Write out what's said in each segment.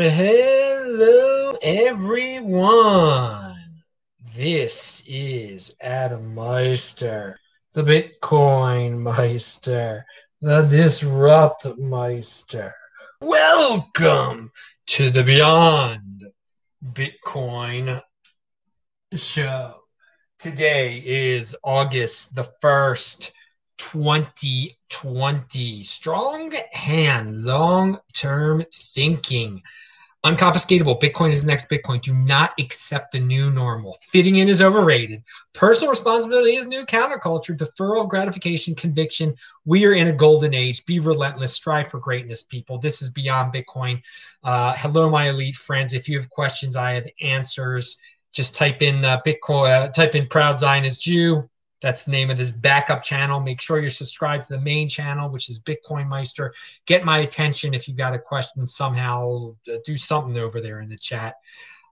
Hello, everyone. This is Adam Meister, the Bitcoin Meister, the Disrupt Meister. Welcome to the Beyond Bitcoin show. Today is August the 1st, 2020. Strong hand, long term thinking. Unconfiscatable. Bitcoin is the next Bitcoin. Do not accept the new normal. Fitting in is overrated. Personal responsibility is new counterculture. Deferral, gratification, conviction. We are in a golden age. Be relentless. Strive for greatness, people. This is Beyond Bitcoin. Uh, hello, my elite friends. If you have questions, I have answers. Just type in uh, Bitcoin, uh, type in Proud Zionist Jew that's the name of this backup channel. Make sure you're subscribed to the main channel, which is Bitcoin Meister. Get my attention if you've got a question somehow. Do something over there in the chat.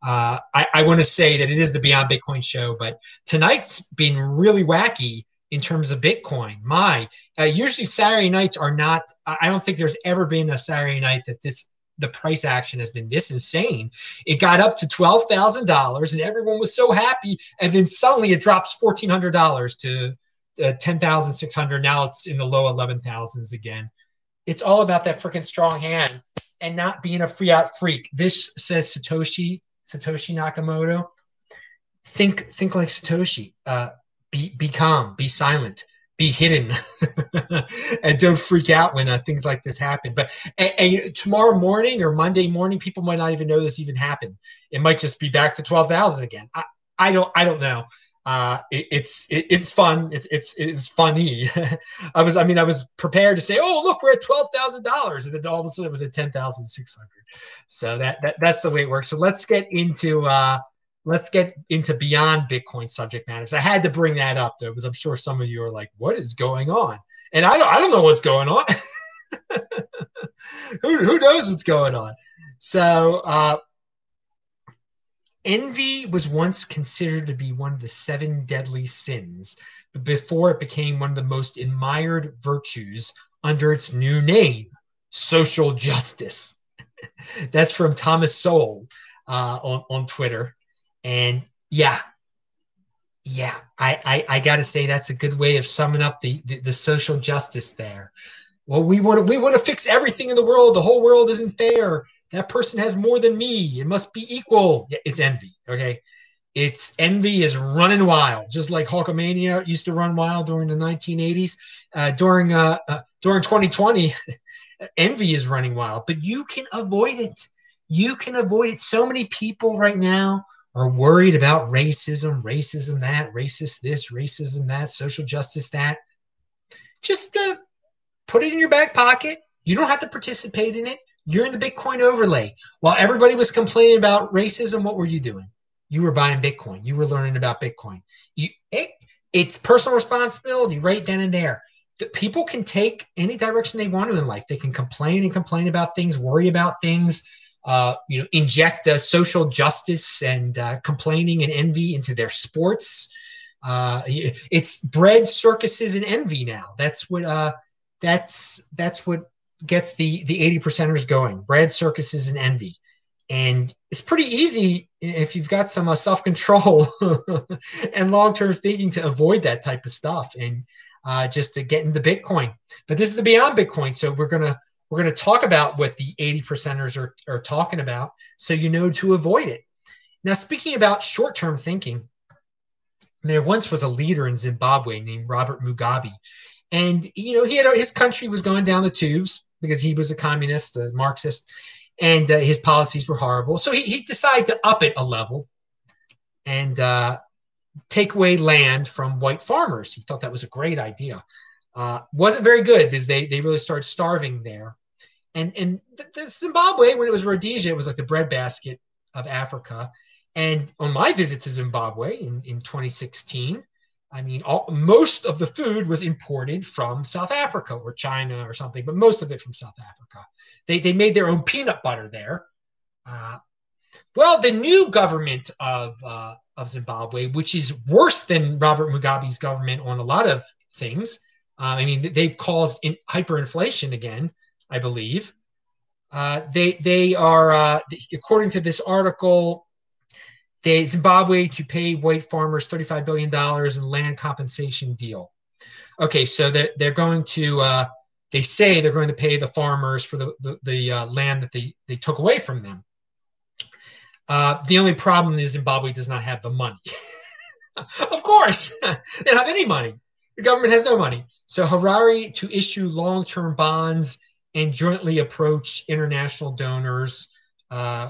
Uh, I, I want to say that it is the Beyond Bitcoin show, but tonight's been really wacky in terms of Bitcoin. My, uh, usually Saturday nights are not, I don't think there's ever been a Saturday night that this the price action has been this insane. It got up to twelve thousand dollars, and everyone was so happy. And then suddenly it drops fourteen hundred dollars to uh, ten thousand six hundred. Now it's in the low eleven thousands again. It's all about that freaking strong hand and not being a fiat freak. This says Satoshi Satoshi Nakamoto. Think think like Satoshi. Uh, be be calm. Be silent be hidden and don't freak out when uh, things like this happen. But and, and, tomorrow morning or Monday morning, people might not even know this even happened. It might just be back to twelve thousand again. I, I don't I don't know. Uh, it, it's it, it's fun. It's it's it's funny. I was I mean I was prepared to say, oh look, we're at twelve thousand dollars, and then all of a sudden it was at ten thousand six hundred. So that, that that's the way it works. So let's get into uh, let's get into beyond Bitcoin subject matters. I had to bring that up though, because I'm sure some of you are like, what is going on? And I don't, I don't know what's going on. who, who knows what's going on? So, uh, envy was once considered to be one of the seven deadly sins but before it became one of the most admired virtues under its new name, social justice. That's from Thomas Sowell uh, on, on Twitter. And yeah, yeah, I, I, I got to say that's a good way of summing up the, the, the social justice there. Well, we want to we want to fix everything in the world. The whole world isn't fair. That person has more than me. It must be equal. It's envy. Okay, it's envy is running wild, just like Hulkamania used to run wild during the 1980s. Uh, during uh, uh, during 2020, envy is running wild, but you can avoid it. You can avoid it. So many people right now are worried about racism, racism that, racist this, racism that, social justice that, just uh, put it in your back pocket. You don't have to participate in it. You're in the Bitcoin overlay. While everybody was complaining about racism, what were you doing? You were buying Bitcoin. You were learning about Bitcoin. You, it, it's personal responsibility right then and there. The people can take any direction they want to in life. They can complain and complain about things, worry about things, uh, you know, inject uh, social justice and uh, complaining and envy into their sports. Uh, it's bread circuses and envy now. That's what uh, that's that's what gets the the eighty percenters going. Bread circuses and envy, and it's pretty easy if you've got some self control and long term thinking to avoid that type of stuff and just to get into Bitcoin. But this is the beyond Bitcoin, so we're gonna we're going to talk about what the 80 percenters are, are talking about so you know to avoid it. Now, speaking about short term thinking, there once was a leader in Zimbabwe named Robert Mugabe. And, you know, he had his country was going down the tubes because he was a communist, a Marxist, and uh, his policies were horrible. So he, he decided to up it a level and uh, take away land from white farmers. He thought that was a great idea. Uh, wasn't very good because they they really started starving there. And and the, the Zimbabwe when it was Rhodesia, it was like the breadbasket of Africa. And on my visit to Zimbabwe in, in 2016, I mean, all, most of the food was imported from South Africa or China or something, but most of it from South Africa. They, they made their own peanut butter there. Uh, well, the new government of, uh, of Zimbabwe, which is worse than Robert Mugabe's government on a lot of things, um, I mean, they've caused in hyperinflation again, I believe. Uh, they they are uh, according to this article, they Zimbabwe to pay white farmers thirty five billion dollars in land compensation deal. Okay, so they're, they're going to uh, they say they're going to pay the farmers for the the, the uh, land that they they took away from them. Uh, the only problem is Zimbabwe does not have the money. of course, they don't have any money. The government has no money. So Harare to issue long-term bonds and jointly approach international donors uh,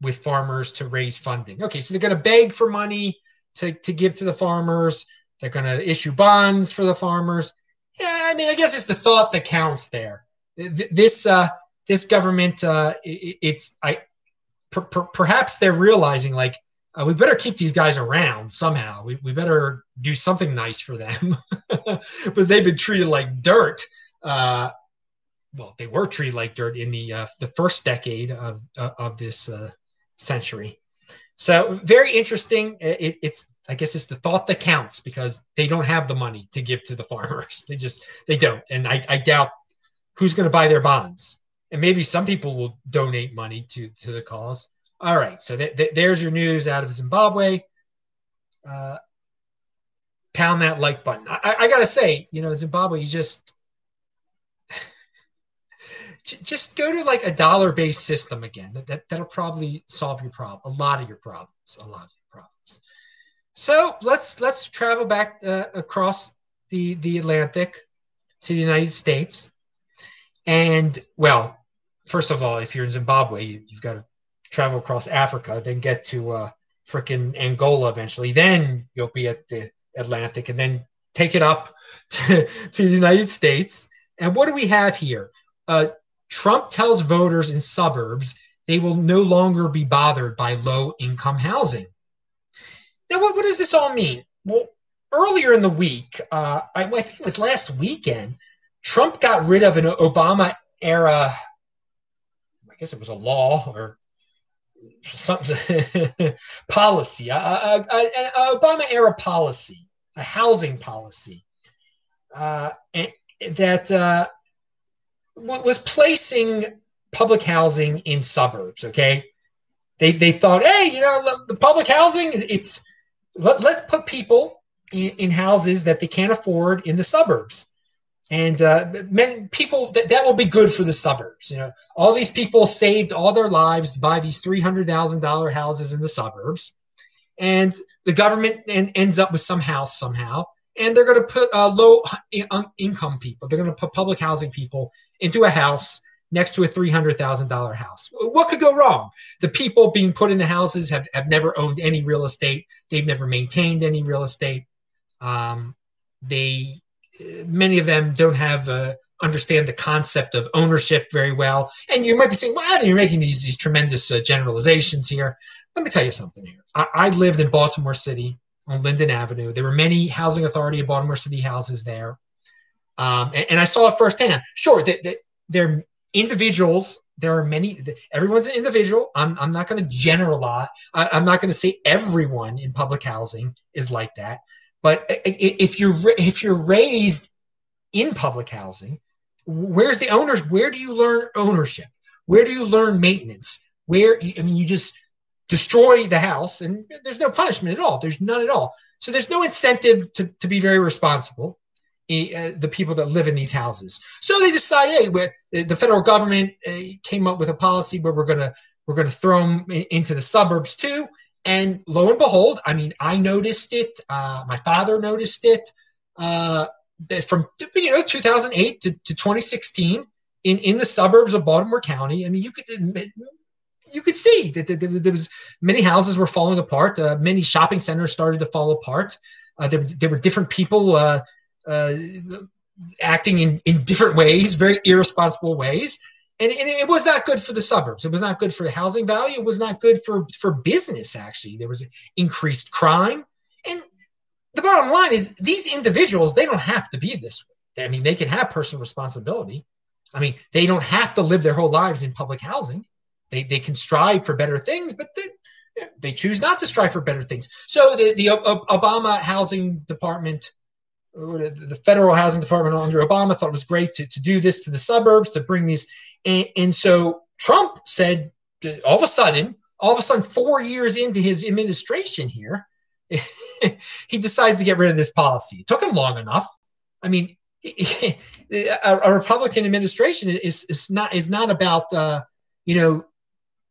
with farmers to raise funding. Okay, so they're going to beg for money to, to give to the farmers. They're going to issue bonds for the farmers. Yeah, I mean, I guess it's the thought that counts there. This uh, this government, uh, it's I per, per, perhaps they're realizing like uh, we better keep these guys around somehow. We, we better do something nice for them because they've been treated like dirt. Uh, well, they were treated like dirt in the uh, the first decade of uh, of this uh, century. So very interesting. It, it's I guess it's the thought that counts because they don't have the money to give to the farmers. They just they don't, and I, I doubt who's going to buy their bonds. And maybe some people will donate money to to the cause. All right, so th- th- there's your news out of Zimbabwe. Uh, pound that like button. I, I gotta say, you know, Zimbabwe, you just just go to like a dollar based system again. That, that'll probably solve your problem, a lot of your problems, a lot of your problems. So let's let's travel back uh, across the the Atlantic to the United States, and well, first of all, if you're in Zimbabwe, you, have got to travel across Africa, then get to uh, freaking Angola eventually. Then you'll be at the Atlantic, and then take it up to, to the United States. And what do we have here? Uh, Trump tells voters in suburbs they will no longer be bothered by low income housing. Now, what, what does this all mean? Well, earlier in the week, uh, I, I, think it was last weekend, Trump got rid of an Obama era, I guess it was a law or something, policy, an Obama era policy, a housing policy uh, that uh, was placing public housing in suburbs. Okay, they they thought, hey, you know, the public housing, it's let, us put people in, in, houses that they can't afford in the suburbs. And uh, people that, that will be good for the suburbs. You know, all these people saved all their lives to buy these three hundred thousand dollar houses in the suburbs, and the government en- ends up with some house somehow, and they're going to put uh, low income people. They're going to put public housing people into a house next to a $300,000 house. What could go wrong? The people being put in the houses have, have never owned any real estate. They've never maintained any real estate. Um, they, many of them don't have, uh, understand the concept of ownership very well. And you might be saying, well, you're making these, these tremendous uh, generalizations here. Let me tell you something here. I, I lived in Baltimore City on Linden Avenue. There were many housing authority of Baltimore City houses there. Um, and, and, I saw it firsthand. Sure, that they, they're individuals. There are many. Everyone's an individual. I'm, I'm not going to generalize. I, I'm not going to say everyone in public housing is like that. But if you're if you're raised in public housing, where's the owners? Where do you learn ownership? Where do you learn maintenance? Where I mean, you just destroy the house, and there's no punishment at all. There's none at all. So there's no incentive to, to be very responsible. Uh, the people that live in these houses. So they decided, hey, the federal government uh, came up with a policy where we're gonna we're gonna throw them into the suburbs too. And lo and behold, I mean, I noticed it. Uh, my father noticed it. Uh, from you know 2008 to, to 2016 in in the suburbs of Baltimore County. I mean, you could you could see that there was many houses were falling apart. Uh, many shopping centers started to fall apart. Uh, there, there, were different people uh, uh, acting in, in different ways, very irresponsible ways. And, and, it was not good for the suburbs. It was not good for the housing value. It was not good for, for business, actually. There was increased crime. And the bottom line is these individuals, they don't have to be this way. I mean, they can have personal responsibility. I mean, they don't have to live their whole lives in public housing. They, they can strive for better things, but they, they choose not to strive for better things. So the, the Obama Housing Department uh, the federal housing department under Obama thought it was great to, to do this to the suburbs, to bring these. And, and so Trump said all of a sudden, all of a sudden, four years into his administration here, he decides to get rid of this policy. It took him long enough. I mean, a, a Republican administration is, is not is not about uh, you know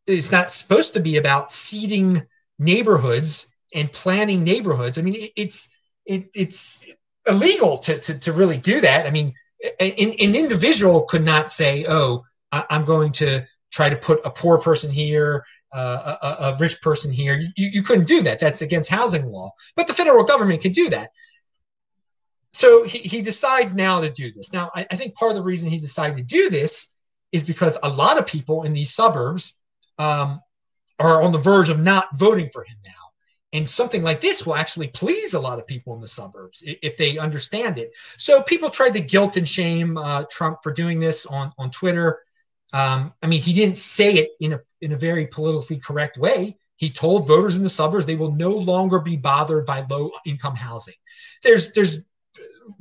it's not supposed to be about seeding neighborhoods and planning neighborhoods. I mean, it, it's it, it's illegal to, to to really do that. I mean, an, an individual could not say, "Oh, I'm going to try to put a poor person here, uh, a, a, rich person here. You, you couldn't do that. That's against housing law. But the federal government can do that. So he, he decides now to do this. Now, I, I think part of the reason he decided to do this is because a lot of people in these suburbs um, are on the verge of not voting for him now. And something like this will actually please a lot of people in the suburbs if they understand it. So people tried to guilt and shame uh, Trump for doing this on, on Twitter. Um, I mean, he didn't say it in a in a very politically correct way. He told voters in the suburbs they will no longer be bothered by low income housing. There's there's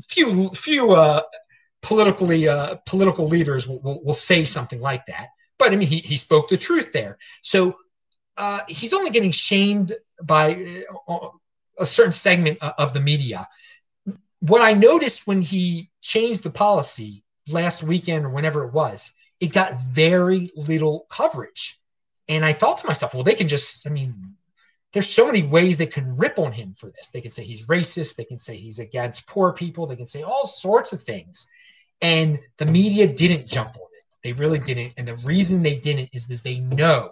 few few uh, politically uh, political leaders will, will, will, say something like that, but I mean he he spoke the truth there. So uh, he's only getting shamed by uh, a certain segment of the media. What I noticed when he changed the policy last weekend or whenever it was it got very little coverage. And I thought to myself, well, they can just, I mean, there's so many ways they can rip on him for this. They can say he's racist. They can say he's against poor people. They can say all sorts of things. And the media didn't jump on it. They really didn't. And the reason they didn't is because they know,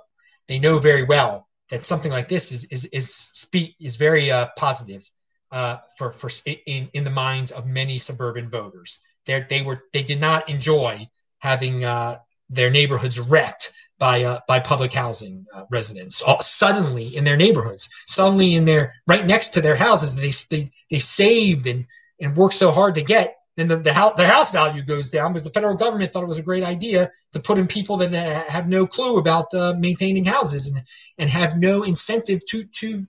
they know very well that something like this is is is speak is very uh, positive uh, for for in in the minds of many suburban voters. They they were they did not enjoy having uh, their neighborhoods wrecked by uh, by public housing uh, residents. All, suddenly in their neighborhoods suddenly in their right next to their houses they they, they saved and and worked so hard to get then the, the house their house value goes down because the federal government thought it was a great idea to put in people that uh, have no clue about uh, maintaining houses and and have no incentive to to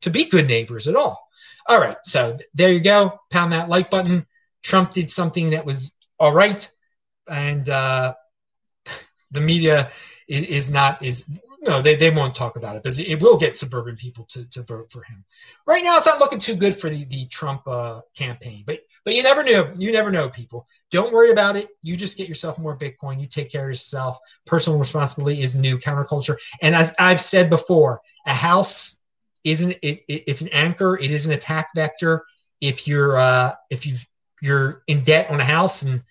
to be good neighbors at all. All right so there you go. Pound that like button. Trump did something that was all right and uh, the media is, is, not is no they, they won't talk about it because it will get suburban people to, to vote for him. Right now it's not looking too good for the, the trump uh, campaign but but you never know you never know people. Don't worry about it. You just get yourself more bitcoin. You take care of yourself. Personal responsibility is new. Counterculture and as i've said before a house isn't it, it it's an anchor. It is an attack vector. If you're uh if you you're in debt on a house and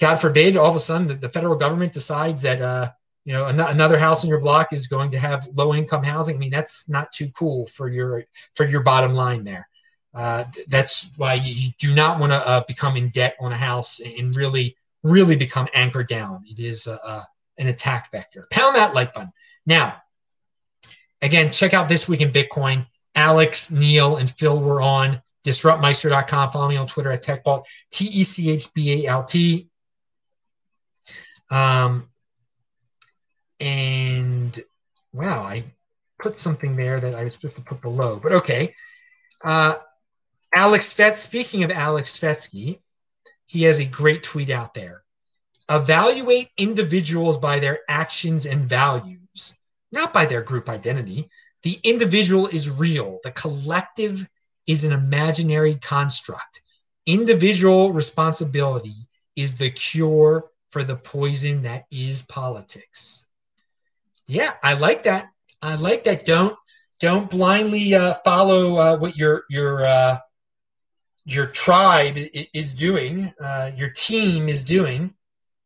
God forbid, all of a sudden the, the federal government decides that uh, you know an- another house in your block is going to have low income housing. I mean, that's not too cool for your for your bottom line there. Uh, that's why you, you do not want to uh, become in debt on a house and really really become anchored down. It is an attack vector. Pound that like button now. Again, check out this week in Bitcoin. Alex, Neil, and Phil were on disruptmeister.com. Follow me on Twitter at TechBalt, T E C H B A L T. Um, and wow, I put something there that I was supposed to put below, but okay. Uh, Alex Fetz, speaking of Alex Svetski, he has a great tweet out there. Evaluate individuals by their actions and values, not by their group identity. The individual is real, the collective is an imaginary construct. Individual responsibility is the cure for the poison that is politics. Yeah, I like that. I like that. Don't don't blindly uh, follow uh, what your your uh, your tribe is doing, uh, your team is doing.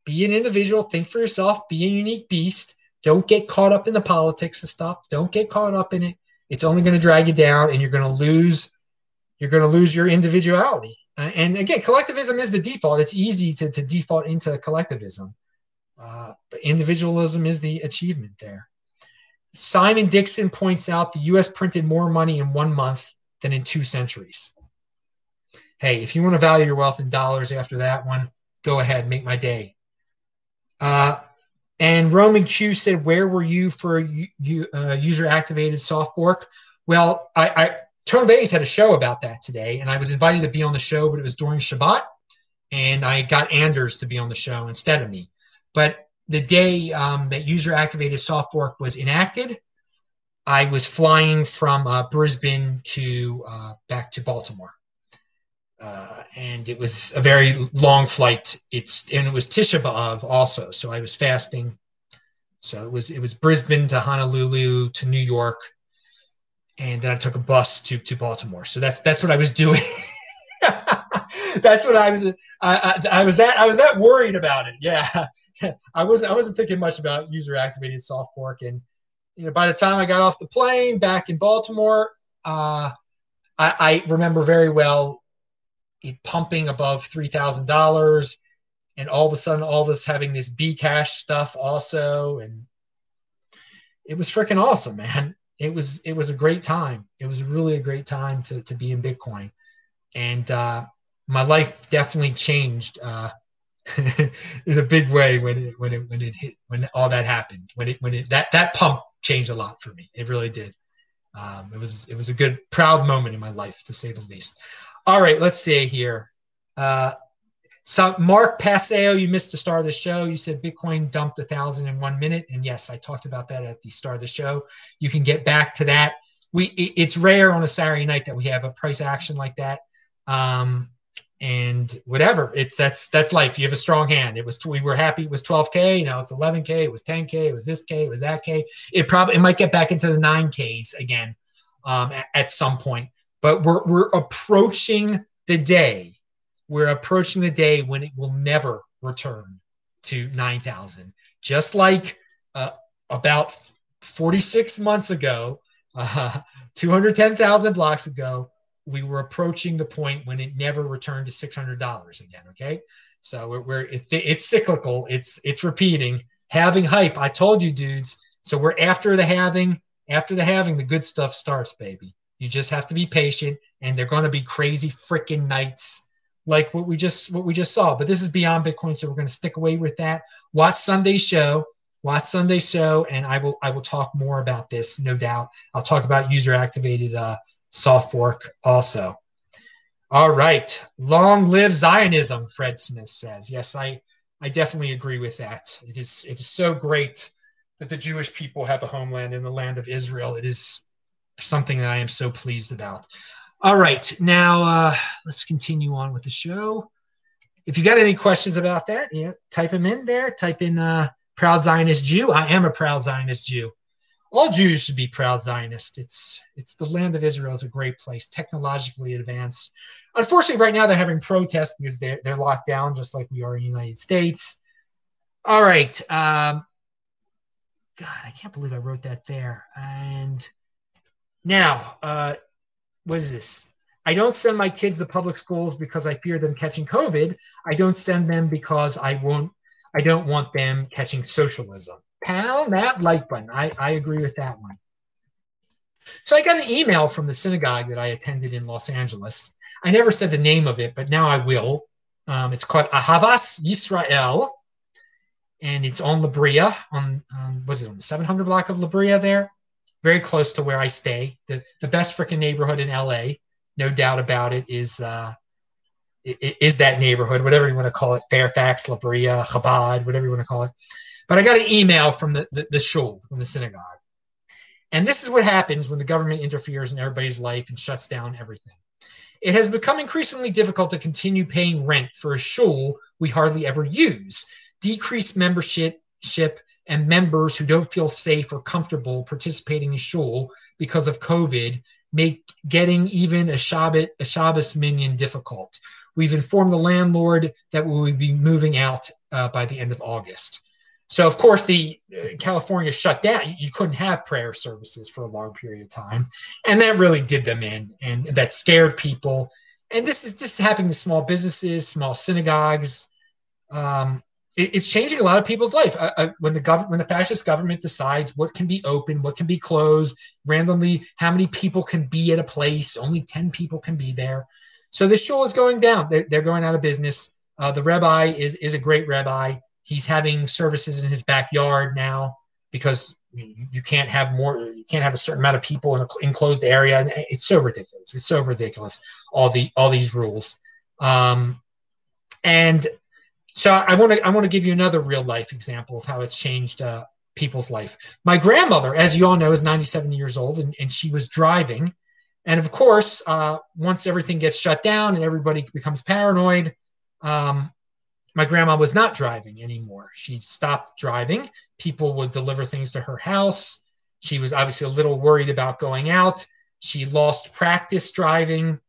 Be an individual. Think for yourself. Be a unique beast. Don't get caught up in the politics and stuff. Don't get caught up in it. It's only going to drag you down, and you're going to lose. You're going to lose your individuality. Uh, and again, collectivism is the default. It's easy to, to default into collectivism. Uh, but individualism is the achievement there. Simon Dixon points out the US printed more money in one month than in two centuries. Hey, if you want to value your wealth in dollars after that one, go ahead, make my day. Uh, and Roman Q said, Where were you for you, uh, user activated soft fork? Well, I, Vays had a show about that today, and I was invited to be on the show, but it was during Shabbat, and I got Anders to be on the show instead of me. But the day um, that user activated soft fork was enacted, I was flying from uh, Brisbane to uh, back to Baltimore. Uh, and it was a very long flight. It's and it was Tisha B'av also, so I was fasting. So it was it was Brisbane to Honolulu to New York, and then I took a bus to to Baltimore. So that's that's what I was doing. that's what I was. I, I, I was that I was that worried about it. Yeah, I wasn't I wasn't thinking much about user activated soft fork and you know, by the time I got off the plane back in Baltimore, uh, I, I, remember very well it pumping above three thousand dollars, and all of a sudden, all of us having this Bcash stuff also, and it was freaking awesome, man. It was it was a great time. It was really a great time to to be in Bitcoin, and uh, my life definitely changed. Uh, in a big way when it when it when it hit when all that happened when it when it that that pump changed a lot for me. It really did. Um, it was it was a good proud moment in my life to say the least. All right, let's see here. Uh, so Mark Paseo, you missed the start of the show. You said Bitcoin dumped a thousand in one minute, and yes, I talked about that at the start of the show. You can get back to that. We it's rare on a Saturday night that we have a price action like that. Um, and whatever it's that's that's life. You have a strong hand. It was we were happy. It was 12k you know it's 11k it was 10k it was this k. It was that k. It probably it might get back into the 9ks again um, at, at some point. But we're we're approaching the day we're approaching the day when it will never return to 9000 just like uh, about 46 months ago uh, 210000 blocks ago we were approaching the point when it never returned to $600 again. Okay. So we're, we're it, it's cyclical. It's, it's repeating halving hype. I told you dudes. So we're after the halving, after the halving, the good stuff starts, baby. You just have to be patient and they're going to be crazy freaking nights like what we just, what we just saw, but this is beyond Bitcoin. So we're going to stick away with that. Watch Sunday's show watch Sunday show, and I will I will talk more about this, no doubt. I'll talk about user activated uh, soft fork also. All right. Long live Zionism, Fred Smith says. Yes, I, I definitely agree with that. It is, it is so great that the Jewish people have a homeland in the land of Israel. It is something that I am so pleased about. All right. Now, uh, let's continue on with the show. If you got any questions about that, yeah, type them in there. Type in uh, proud Zionist Jew. I am a proud Zionist Jew all Jews should be proud Zionist. It's it's the land of Israel is a great place, technologically advanced. Unfortunately, right now they're having protests because they're they're locked down, just like we are in the United States. All right. Um, God, I can't believe I wrote that there. And now, uh, what is this? I don't send my kids to public schools because I fear them catching COVID. I don't send them because I won't. I don't want them catching socialism pound that like button. I, I agree with that one. So I got an email from the synagogue that I attended in Los Angeles. I never said the name of it, but now I will. Um, it's called Ahavas Yisrael, and it's on La Brea, on, on was it on the 700 block of La Brea there, very close to where I stay. The the best freaking neighborhood in LA, no doubt about it, is uh, is that neighborhood, whatever you want to call it, Fairfax, La Brea, Chabad, whatever you want to call it. But I got an email from the, the, the shul, from the synagogue. And this is what happens when the government interferes in everybody's life and shuts down everything. It has become increasingly difficult to continue paying rent for a shul we hardly ever use. Decreased membership and members who don't feel safe or comfortable participating in shul because of COVID make getting even a Shabbat, a Shabbos minyan difficult. We've informed the landlord that we will be moving out uh, by the end of August. So, of course, the uh, California shut down. You couldn't have prayer services for a long period of time, and that really did them in, and that scared people. And this is this is happening to small businesses, small synagogues. Um, it's changing a lot of people's life. Uh, uh, when the government, when the fascist government decides what can be open, what can be closed, randomly, how many people can be at a place, only ten people can be there. So the shul is going down. They're, they're going out of business. Uh, the rabbi is is a great rabbi He's having services in his backyard now because you can't have more you can't have a certain amount of people in an enclosed area it's so ridiculous it's so ridiculous all the all these rules um, and so I want to I want to give you another real life example of how it's changed uh, people's life. My grandmother, as you all know, is 97 years old, and, and she was driving. And of course, uh, once everything gets shut down and everybody becomes paranoid, um, my grandma was not driving anymore. She stopped driving. People would deliver things to her house. She was obviously a little worried about going out. She lost practice driving.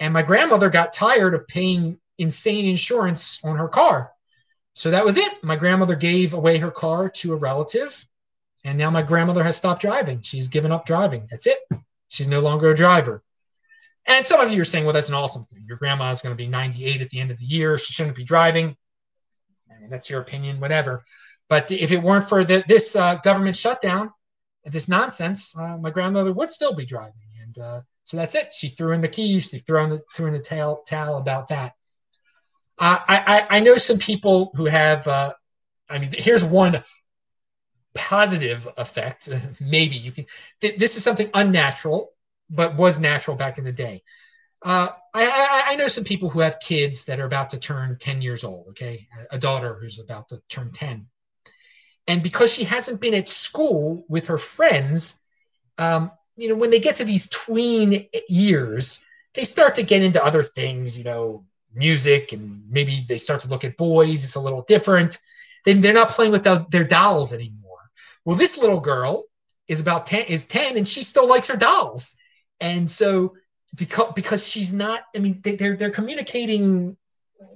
And my grandmother got tired of paying insane insurance on her car. So that was it. My grandmother gave away her car to a relative. And now my grandmother has stopped driving. She's given up driving. That's it. She's no longer a driver. And some of you are saying, well, that's an awesome thing. Your grandma is going to be 98 at the end of the year. She shouldn't be driving. I mean, that's your opinion, whatever. But if it weren't for the, this uh, government shutdown, this nonsense, uh, my grandmother would still be driving. And uh, so that's it. She threw in the keys. She threw in the threw in the towel about that. Uh, I, I, I know some people who have. Uh, I mean, here's one positive effect. Maybe you can. Th- this is something unnatural but was natural back in the day. Uh, I, I, I, know some people who have kids that are about to turn 10 years old, okay? A daughter who's about to turn 10. And because she hasn't been at school with her friends, um, you know, when they get to these tween years, they start to get into other things, you know, music, and maybe they start to look at boys. It's a little different. They, they're not playing with their dolls anymore. Well, this little girl is about 10, is 10, and she still likes her dolls and so because because she's not i mean they, they're they're communicating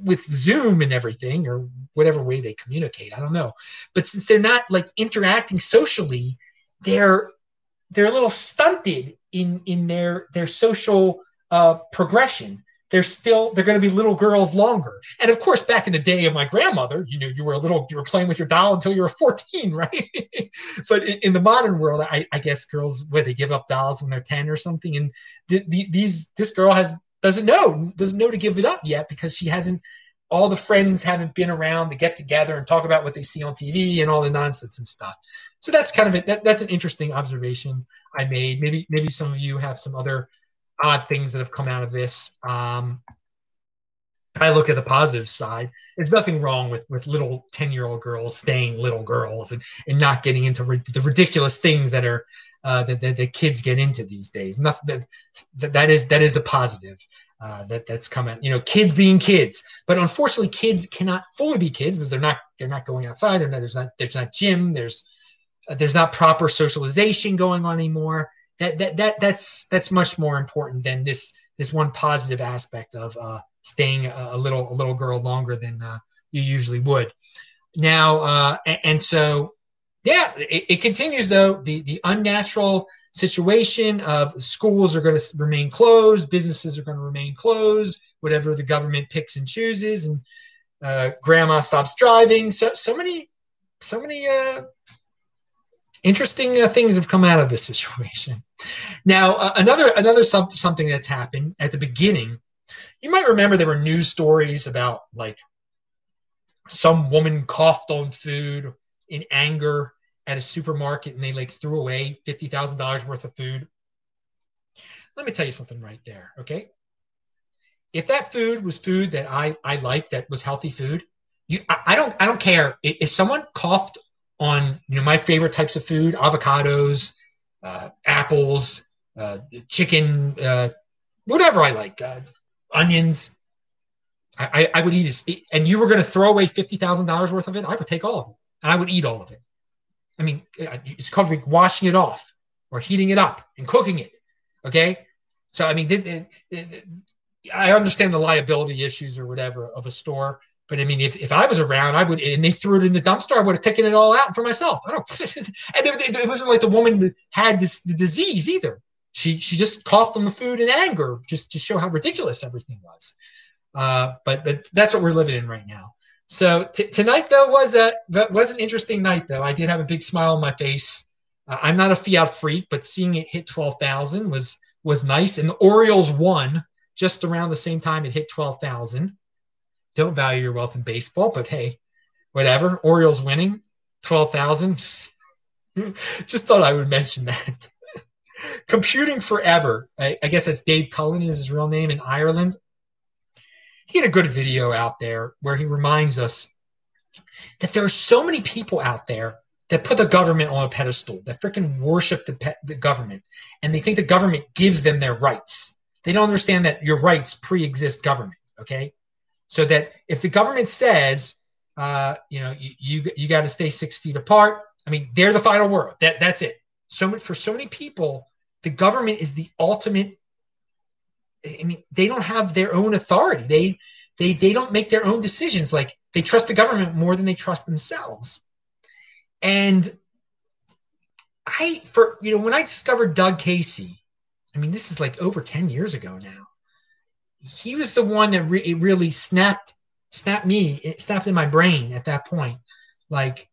with zoom and everything or whatever way they communicate i don't know but since they're not like interacting socially they're they're a little stunted in in their their social uh, progression they're still they're going to be little girls longer. And of course back in the day of my grandmother you know you were a little you were playing with your doll until you were 14 right? But in, in, the modern world I, I, guess girls where they give up dolls when they're 10 or something and the, the, these this girl has doesn't know doesn't know to give it up yet because she hasn't all the friends haven't been around to get together and talk about what they see on tv and all the nonsense and stuff. So that's kind of it that, that's an interesting observation i made. Maybe maybe some of you have some other odd things that have come out of this. Um, I look at the positive side. There's nothing wrong with with little ten year old girls staying little girls and and not getting into ri- the ridiculous things that are uh, that, that kids get into these days. Nothing that, that is that is a positive. Uh, that that's coming. You know, kids being kids, but unfortunately, kids cannot fully be kids because they're not they're not going outside. Not, there's not there's not gym. There's uh, there's not proper socialization going on anymore that that that that's that's much more important than this this one positive aspect of uh, staying a, a, little a little girl longer than uh, you usually would. Now uh, and, and, so yeah, it, it, continues though the the unnatural situation of schools are going to remain closed, businesses are going to remain closed, whatever the government picks and chooses, and uh, grandma stops driving. So so many so many uh, interesting uh, things have come out of this situation. Now, uh, another another some, something that's happened at the beginning. You might remember there were news stories about like some woman coughed on food in anger at a supermarket and they like threw away fifty thousand dollars worth of food. Let me tell you something right there, okay? If that food was food that I I liked, that was healthy food, you I, I don't I don't care if someone coughed on you know my favorite types of food: avocados, uh, apples, uh, chicken, uh, whatever I like, uh, onions. I, I, I, would eat this. And you were going to throw away fifty thousand dollars worth of it. I would take all of it, and I would eat all of it. I mean, it's called like washing it off or heating it up and cooking it. Okay, so I mean, I understand the liability issues or whatever of a store, but I mean, if, if I was around, I would, and they threw it in the dumpster, I would have taken it all out for myself. I don't, and it, wasn't like the woman had this the disease either. She she just coughed on the food in anger, just to show how ridiculous everything was. Uh, but but that's what we're living in right now. So t- tonight though was a was an interesting night though. I did have a big smile on my face. Uh, I'm not a fiat freak, but seeing it hit twelve thousand was was nice. And the Orioles won just around the same time it hit twelve thousand don't value your wealth in baseball, but hey, whatever. Orioles winning, 12,000. Just thought I would mention that. Computing Forever, I, I, guess that's Dave Cullen is his real name in Ireland. he had a good video out there where he reminds us that there are so many people out there that put the government on a pedestal, that freaking worship the, pe- the government, and they think the government gives them their rights. They don't understand that your rights pre-exist government. Okay, so that if the government says, uh, you know, you you, you got to stay six feet apart, I mean, they're the final word. That that's it. So for so many people, the government is the ultimate. I mean, they don't have their own authority. They they they don't make their own decisions. Like they trust the government more than they trust themselves. And I, for you know, when I discovered Doug Casey, I mean, this is like over ten years ago now. He was the one that re- really snapped snapped me, it snapped in my brain at that point. Like,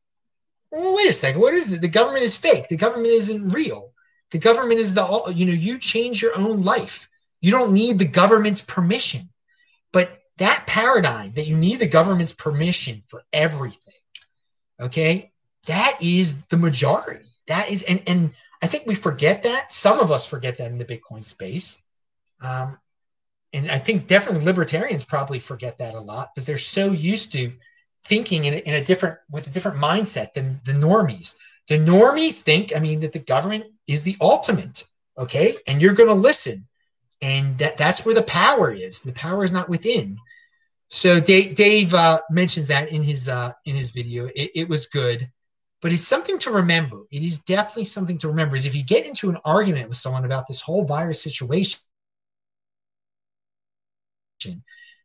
well, wait a second, what is it? The government is fake. The government isn't real. The government is the you know you change your own life. You don't need the government's permission. But that paradigm that you need the government's permission for everything, okay, that is the majority. That is, and and I think we forget that. Some of us forget that in the Bitcoin space. Um, and I think definitely libertarians probably forget that a lot because they're so used to thinking in a, in a different with a different mindset than the normies. The normies think, I mean, that the government is the ultimate, okay, and you're going to listen, and that that's where the power is. The power is not within. So Dave, Dave uh, mentions that in his uh, in his video. It, it was good but it's something to remember. It is definitely something to remember. Is if you get into an argument with someone about this whole virus situation,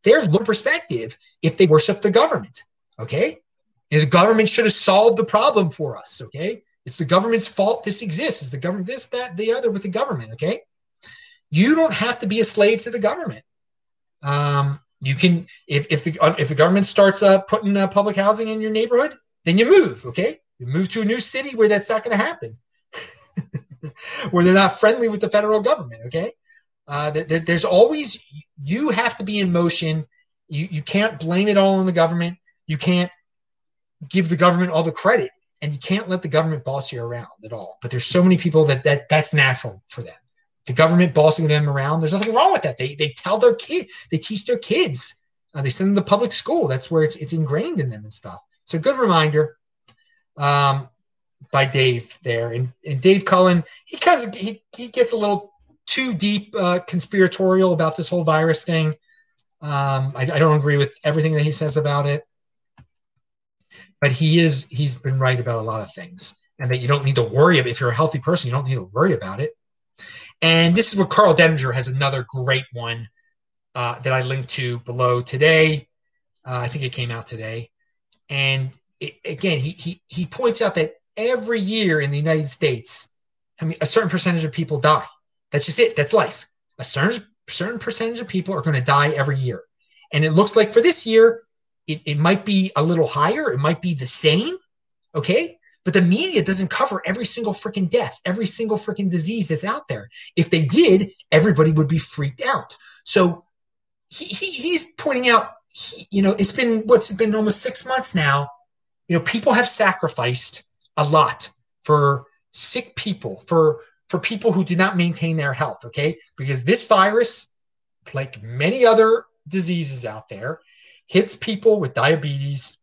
their perspective if they worship the government. Okay, and the government should have solved the problem for us. Okay, it's the government's fault this exists. It's the government this, that, the other with the government. Okay, you don't have to be a slave to the government. Um, you can if if the if the government starts uh, putting uh, public housing in your neighborhood, then you move. Okay, you move to a new city where that's not going to happen, where they're not friendly with the federal government. Okay, uh, there, there's always you have to be in motion. You you can't blame it all on the government. You can't give the government all the credit, and you can't let the government boss you around at all. But there's so many people that that that's natural for them. The government bossing them around, there's nothing wrong with that. They they tell their kid, they teach their kids. Uh, they send them to public school. That's where it's it's ingrained in them and stuff. So good reminder um, by Dave there, and, and Dave Cullen he kind of he, he gets a little too deep uh, conspiratorial about this whole virus thing. Um, I, I, don't agree with everything that he says about it, but he is he's been right about a lot of things, and that you don't need to worry about if you're a healthy person, you don't need to worry about it. And this is where Karl Denninger has another great one uh, that I linked to below today. Uh, I think it came out today, and it, again, he, he, he points out that every year in the United States, I mean, a certain percentage of people die. That's just it. That's life. A certain, certain percentage of people are going to die every year. And it looks like for this year, it, it might be a little higher. It might be the same. Okay. But the media doesn't cover every single freaking death, every single freaking disease that's out there. If they did, everybody would be freaked out. So he, he he's pointing out, he, you know, it's been what's been almost six months now you know, people have sacrificed a lot for sick people, for for people who did not maintain their health, okay? Because this virus, like many other diseases out there, hits people with diabetes,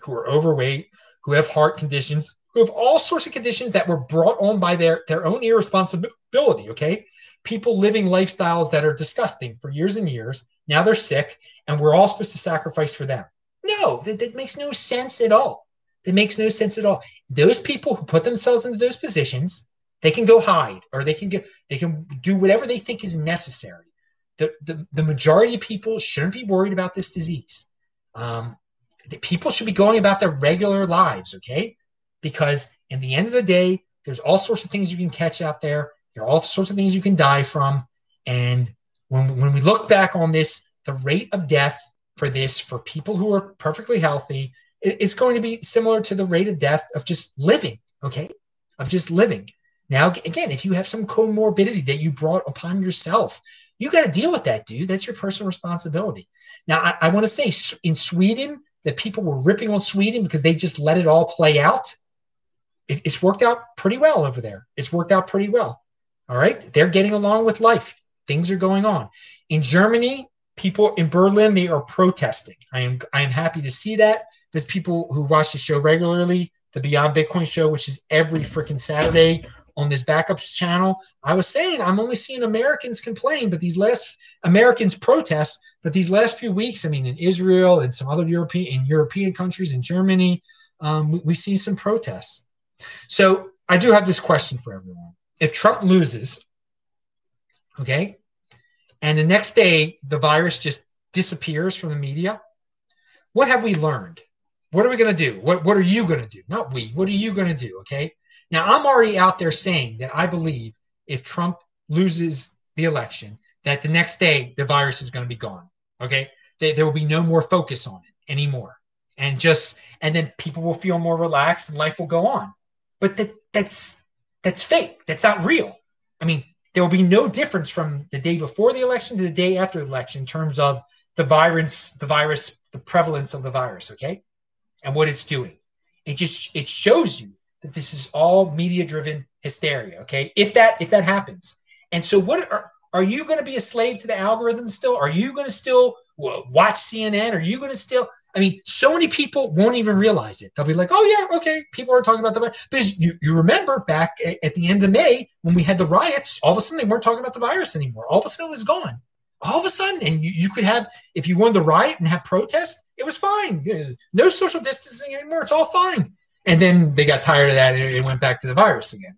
who are overweight, who have heart conditions, who have all sorts of conditions that were brought on by their, their own irresponsibility, okay? People living lifestyles that are disgusting for years and years. Now they're sick, and we're all supposed to sacrifice for them. No, that, that makes no sense at all. It makes no sense at all. Those people who put themselves into those positions, they can go hide or they can get they can do whatever they think is necessary. The, the, the majority of people shouldn't be worried about this disease. Um, the people should be going about their regular lives, okay? Because in the end of the day, there's all sorts of things you can catch out there. There are all sorts of things you can die from. And when, when we look back on this, the rate of death for this, for people who are perfectly healthy, it's going to be similar to the rate of death of just living, okay? Of just living. Now, again, if you have some comorbidity that you brought upon yourself, you got to deal with that, dude. That's your personal responsibility. Now, I, I want to say in Sweden that people were ripping on Sweden because they just let it all play out. It, it's worked out pretty well over there. It's worked out pretty well. All right. They're getting along with life. Things are going on. In Germany, people in Berlin they are protesting. I am I am happy to see that. There's people who watch the show regularly, the Beyond Bitcoin show, which is every freaking Saturday on this backups channel. I was saying I'm only seeing Americans complain, but these last Americans protest. But these last few weeks, I mean, in Israel and some other European in European countries, in Germany, um, we, we see some protests. So I do have this question for everyone: If Trump loses, okay, and the next day the virus just disappears from the media, what have we learned? What are we going to do? What, what are you going to do? Not we. What are you going to do? Okay. Now, I'm already out there saying that I believe if Trump loses the election, that the next day the virus is going to be gone. Okay. They, there will be no more focus on it anymore. And just, and then people will feel more relaxed and life will go on. But that, that's, that's fake. That's not real. I mean, there will be no difference from the day before the election to the day after the election in terms of the virus, the virus, the prevalence of the virus, okay, and what it's doing. It just it shows you that this is all media driven hysteria, okay? If that if that happens, and so what are are you going to be a slave to the algorithm still? Are you going to still watch CNN? Are you going to still? I mean, so many people won't even realize it. They'll be like, "Oh yeah, okay." People are talking about the because you, you remember back at the end of May when we had the riots, all of a sudden they weren't talking about the virus anymore. All of a sudden it was gone. All of a sudden, and you, you could have if you wanted to riot and have protests, it was fine. Uh, no social distancing anymore. It's all fine. And then they got tired of that and it went back to the virus again.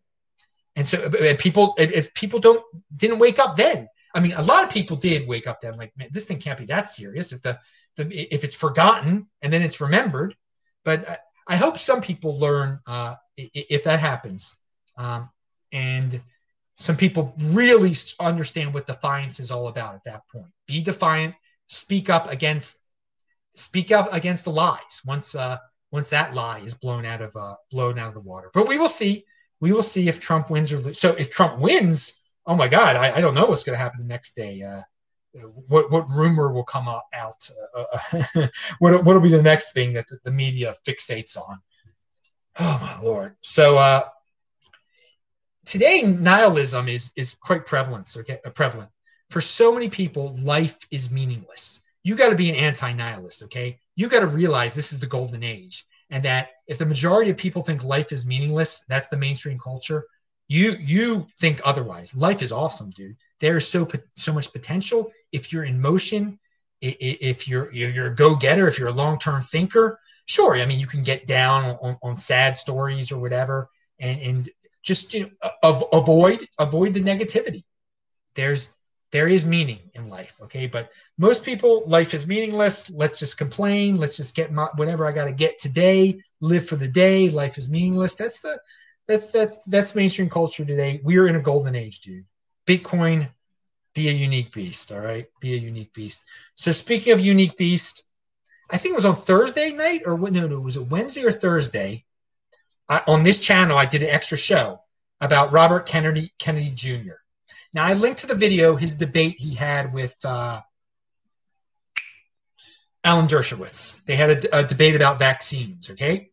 And so and people if people don't didn't wake up then. I mean, a lot of people did wake up then, like, man, this thing can't be that serious. If the the, if it's forgotten and then it's remembered. But I, I hope some people learn uh, if that happens, um, and some people really understand what defiance is all about at that point. Be defiant. Speak up against speak up against the lies once uh, once that lie is blown out of uh, blown out of the water. But we will see. We will see if Trump wins or lose. So if Trump wins, oh my God, I, I don't know what's going to happen the next day. Uh, what what rumor will come out? Uh, uh what what will be the next thing that the, the, media fixates on? Oh my lord! So uh, today, nihilism is is quite prevalent. Okay, uh, prevalent for so many people. Life is meaningless. You got to be an anti-nihilist. Okay, you got to realize this is the golden age, and that if the majority of people think life is meaningless, that's the mainstream culture. You you think otherwise. Life is awesome, dude there's so so much potential if you're in motion if you're you're a go-getter if you're a long-term thinker sure i mean you can get down on, on sad stories or whatever and and just you know, avoid avoid the negativity there's there is meaning in life okay but most people life is meaningless let's just complain let's just get my, whatever i got to get today live for the day life is meaningless that's the that's that's that's mainstream culture today we're in a golden age dude Bitcoin, be a unique beast. All right, be a unique beast. So speaking of unique beast, I think it was on Thursday night or no, no, was it Wednesday or Thursday? I, on this channel, I did an extra show about Robert Kennedy Kennedy Jr. Now I linked to the video his debate he had with uh, Alan Dershowitz. They had a, a, debate about vaccines. Okay,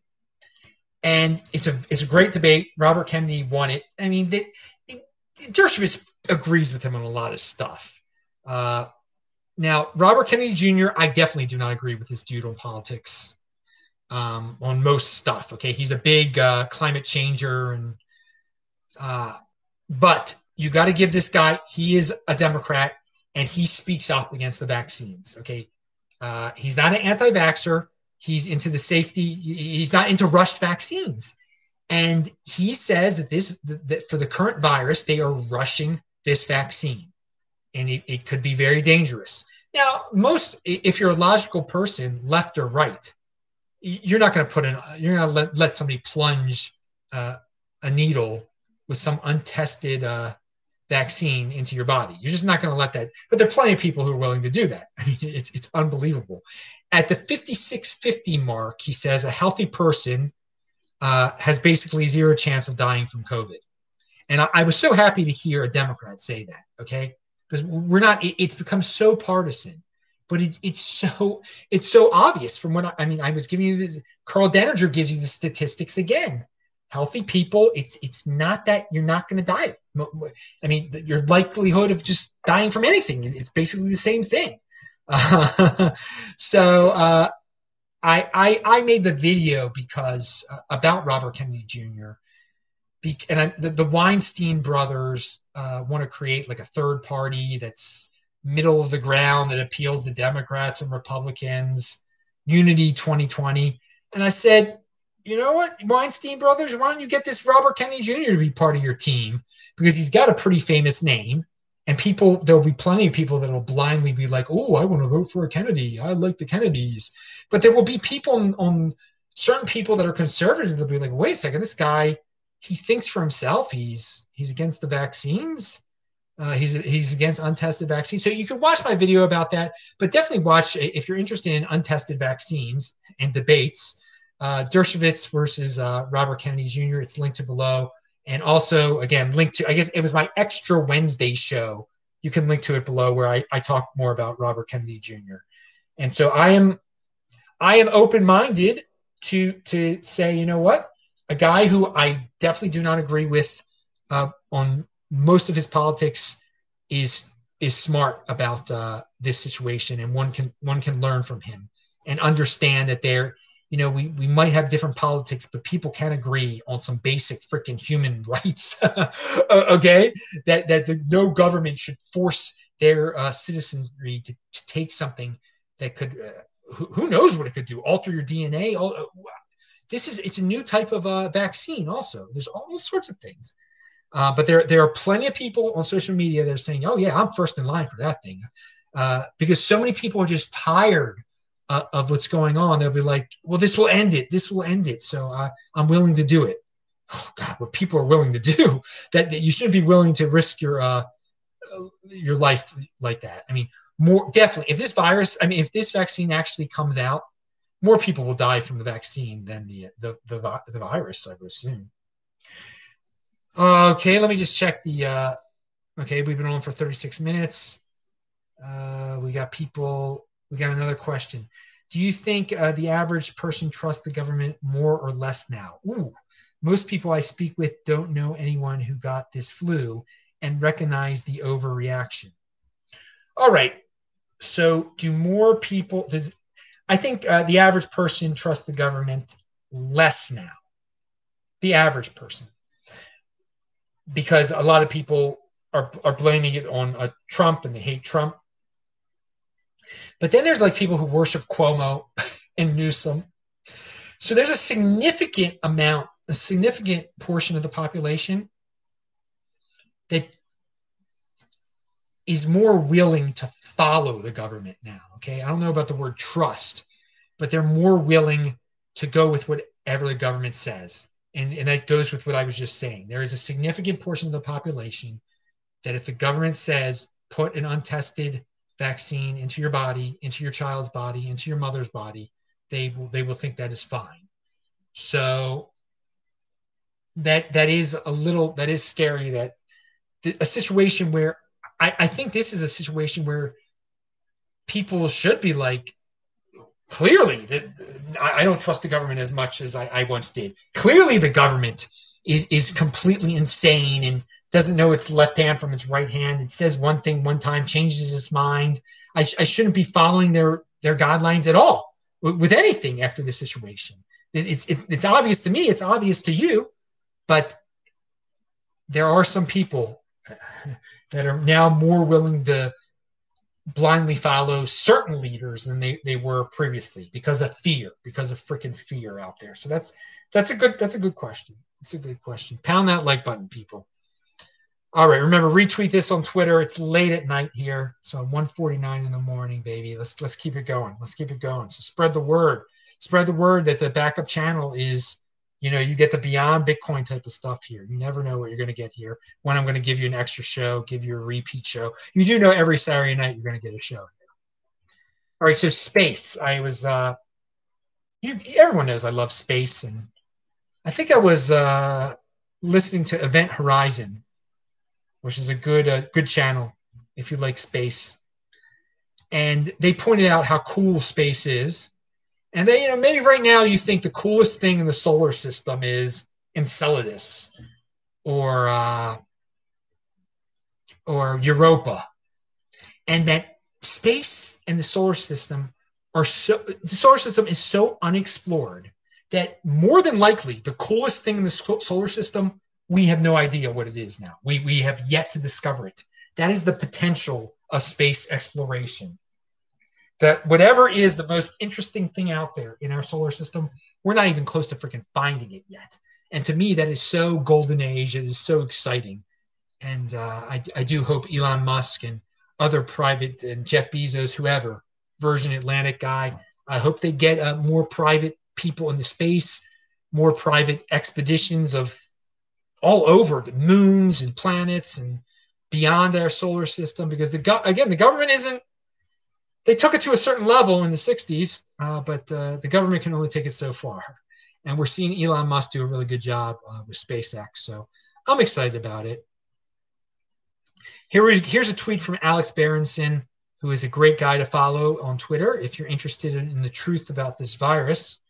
and it's a it's a great debate. Robert Kennedy won it. I mean, they, Dershowitz agrees with him on a lot of stuff. Uh, now, Robert Kennedy Jr., I definitely do not agree with this dude on politics, um, on most stuff. Okay, he's a big uh, climate changer, and uh, but you got to give this guy. He is a Democrat, and he speaks up against the vaccines. Okay, uh, he's not an anti-vaxxer. He's into the safety. He's not into rushed vaccines. And he says that this that for the current virus, they are rushing this vaccine, and it, it could be very dangerous. Now, most if you're a logical person, left or right, you're not going to put in you're going to let, let somebody plunge uh, a needle with some untested uh, vaccine into your body. You're just not going to let that. But there are plenty of people who are willing to do that. I mean, it's it's unbelievable. At the 5650 mark, he says a healthy person uh, has basically zero chance of dying from COVID. And I, I, was so happy to hear a Democrat say that, okay? Because we're not, it, it's become so partisan, but it, it's so, it's so obvious from what I, I mean, I was giving you this, Karl Denninger gives you the statistics again. Healthy people, it's it's not that you're not going to die. I mean, your likelihood of just dying from anything is basically the same thing. Uh, so uh, I, I I made the video because uh, about Robert Kennedy Jr. Be, and I, the, the, Weinstein brothers uh, want to create like a third party that's middle of the ground that appeals to Democrats and Republicans. Unity 2020, and I said, you know what, Weinstein brothers, why don't you get this Robert Kennedy Jr. to be part of your team? Because he's got a pretty famous name and people there'll be plenty of people that'll blindly be like oh i want to vote for a kennedy. I like the kennedys. But there will be people on, on certain people that are conservative that'll be like wait a second this guy he thinks for himself. He's he's against the vaccines. Uh, he's he's against untested vaccines. So you could watch my video about that but definitely watch if you're interested in untested vaccines and debates uh, dershowitz versus uh, robert kennedy jr it's linked to below. And also again linked to i guess it was my extra wednesday show. You can link to it below where i, I talk more about robert kennedy jr and so i am i am open-minded to to say you know what? A guy who i definitely do not agree with uh, on most of his politics is is smart about uh, this situation and one can one can learn from him and understand that there you know, we, we might have different politics, but people can agree on some basic freaking human rights. Uh, okay, that that the, no government should force their uh, citizenry to, to take something that could, uh, who, who, knows what it could do, alter your DNA. All, uh, this is it's a new type of uh, vaccine. Also, there's all sorts of things. Uh, but there there are plenty of people on social media that are saying, "Oh yeah, I'm first in line for that thing," because so many people are just tired uh, of what's going on, they'll be like, well, this will end it. This will end it. So uh, I'm willing to do it. Oh, God, what people are willing to do that, that you shouldn't be willing to risk your, uh, your life like that. I mean, more definitely if this virus, I mean, if this vaccine actually comes out, more people will die from the vaccine than the, the, the, the virus, I would assume. Okay, let me just check the, uh, okay, we've been on for 36 minutes. Uh, we got people we got another question. Do you think uh, the average person trusts the government more or less now? Ooh, most people I speak with don't know anyone who got this flu and recognize the overreaction. All right. So, do more people? Does I think uh, the average person trusts the government less now? The average person, because a lot of people are, are blaming it on uh, Trump and they hate Trump. But then there's like people who worship Cuomo and Newsom. So there's a significant amount, a significant portion of the population that is more willing to follow the government now. Okay. I don't know about the word trust, but they're more willing to go with whatever the government says. And, and that goes with what I was just saying. There is a significant portion of the population that if the government says put an untested vaccine into your body, into your child's body, into your mother's body, they will they will think that is fine. So that that is a little that is scary. That a situation where I, I think this is a situation where people should be like clearly that I don't trust the government as much as I, I once did. Clearly, the government is is completely insane and doesn't know its left hand from its right hand. It says one thing one time, changes its mind. I, I shouldn't be following their their guidelines at all with, with anything after this situation. It, it's it, it's obvious to me. It's obvious to you, but there are some people that are now more willing to blindly follow certain leaders than they, they were previously because of fear, because of freaking fear out there. So that's that's a good that's a good question. It's a good question. Pound that like button, people. All right, remember retweet this on Twitter. It's late at night here, so 1:49 in the morning, baby. Let's let's keep it going. Let's keep it going. So spread the word. Spread the word that the backup channel is, you know, you get the beyond Bitcoin type of stuff here. You never know what you're going to get here. When I'm going to give you an extra show, give you a repeat show. You do know every Saturday night you're going to get a show. All right, so space. I was uh you everyone knows I love space and I think I was uh listening to Event Horizon which is a good uh, good channel if you like space. And they pointed out how cool space is. And they, you know, maybe right now you think the coolest thing in the solar system is Enceladus or uh, or Europa, and that space and the solar system are so the solar system is so unexplored that more than likely the coolest thing in the solar system we have no idea what it is now. We we have yet to discover it. That is the potential of space exploration that whatever is the most interesting thing out there in our solar system we're not even close to freaking finding it yet and to me that is so golden age it is so exciting and uh, I, I do hope elon musk and other private and jeff bezos whoever Virgin Atlantic guy. I hope they get uh, more private people in the space, more private expeditions of all over the moons and planets and beyond our solar system. Because the go- again, the government isn't. They took it to a certain level in the '60s, uh, but uh, the government can only take it so far. And we're seeing Elon Musk do a really good job uh, with SpaceX. So I'm excited about it. Here, here's a tweet from Alex Berenson who is a great guy to follow on Twitter if you're interested in the truth about this virus.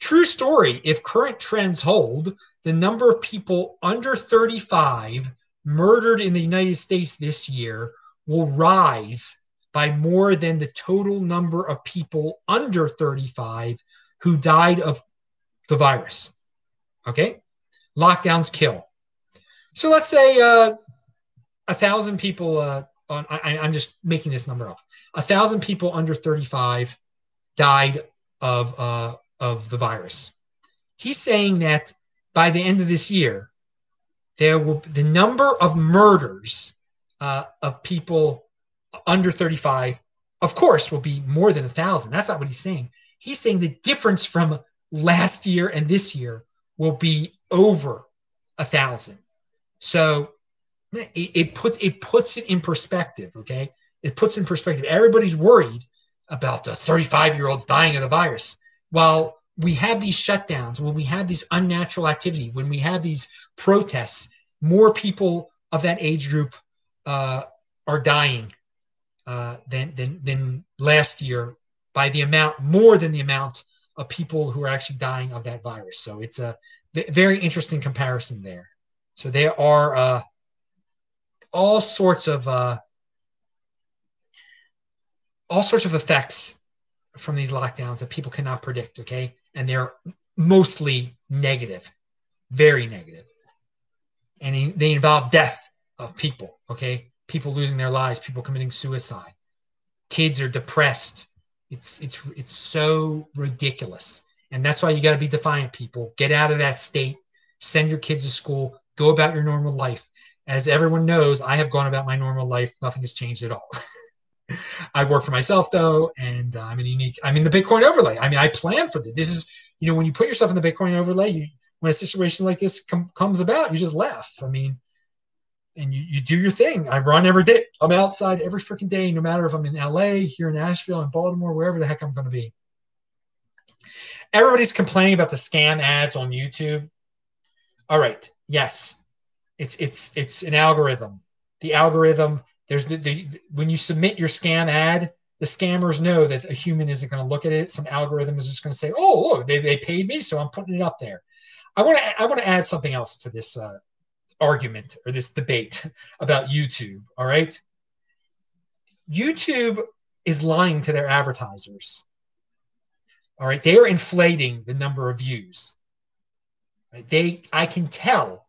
True story if current trends hold, the number of people under 35 murdered in the United States this year will rise by more than the total number of people under 35 who died of the virus. Okay? Lockdowns kill. So let's say uh, a thousand people uh, on, I, I'm just making this number up. A thousand people under 35 died of uh, of the virus. He's saying that by the end of this year, there will the number of murders uh, of people under 35, of course, will be more than a thousand. That's not what he's saying. He's saying the difference from last year and this year will be over a thousand. So it, it puts it puts it in perspective. Okay, it puts in perspective. Everybody's worried about the 35 year olds dying of the virus. While we have these shutdowns, when we have this unnatural activity, when we have these protests, more people of that age group uh, are dying uh, than, than than last year by the amount more than the amount of people who are actually dying of that virus. So it's a very interesting comparison there. So there are uh, all sorts of uh, all sorts of effects from these lockdowns that people cannot predict. Okay, and they're mostly negative, very negative, and they involve death of people. Okay, people losing their lives, people committing suicide, kids are depressed. It's it's it's so ridiculous, and that's why you got to be defiant. People get out of that state, send your kids to school, go about your normal life as everyone knows, I have gone about my normal life. Nothing has changed at all. I work for myself though, and uh, I'm in unique. I'm in the Bitcoin overlay. I mean, I plan for this. This is, you know, when you put yourself in the Bitcoin overlay, you, when a situation like this com- comes about, you just laugh. I mean, and you, you do your thing. I run every day. I'm outside every freaking day, no matter if I'm in LA, here in Asheville, in Baltimore, wherever the heck I'm going to be. Everybody's complaining about the scam ads on YouTube. All right. Yes, it's it's it's an algorithm. The algorithm there's the, the when you submit your scam ad, the scammers know that a human isn't going to look at it. Some algorithm is just going to say, "Oh, look, they, they paid me, so I'm putting it up there." I want to I want to add something else to this uh, argument or this debate about YouTube. All right, YouTube is lying to their advertisers. All right, they are inflating the number of views. They I can tell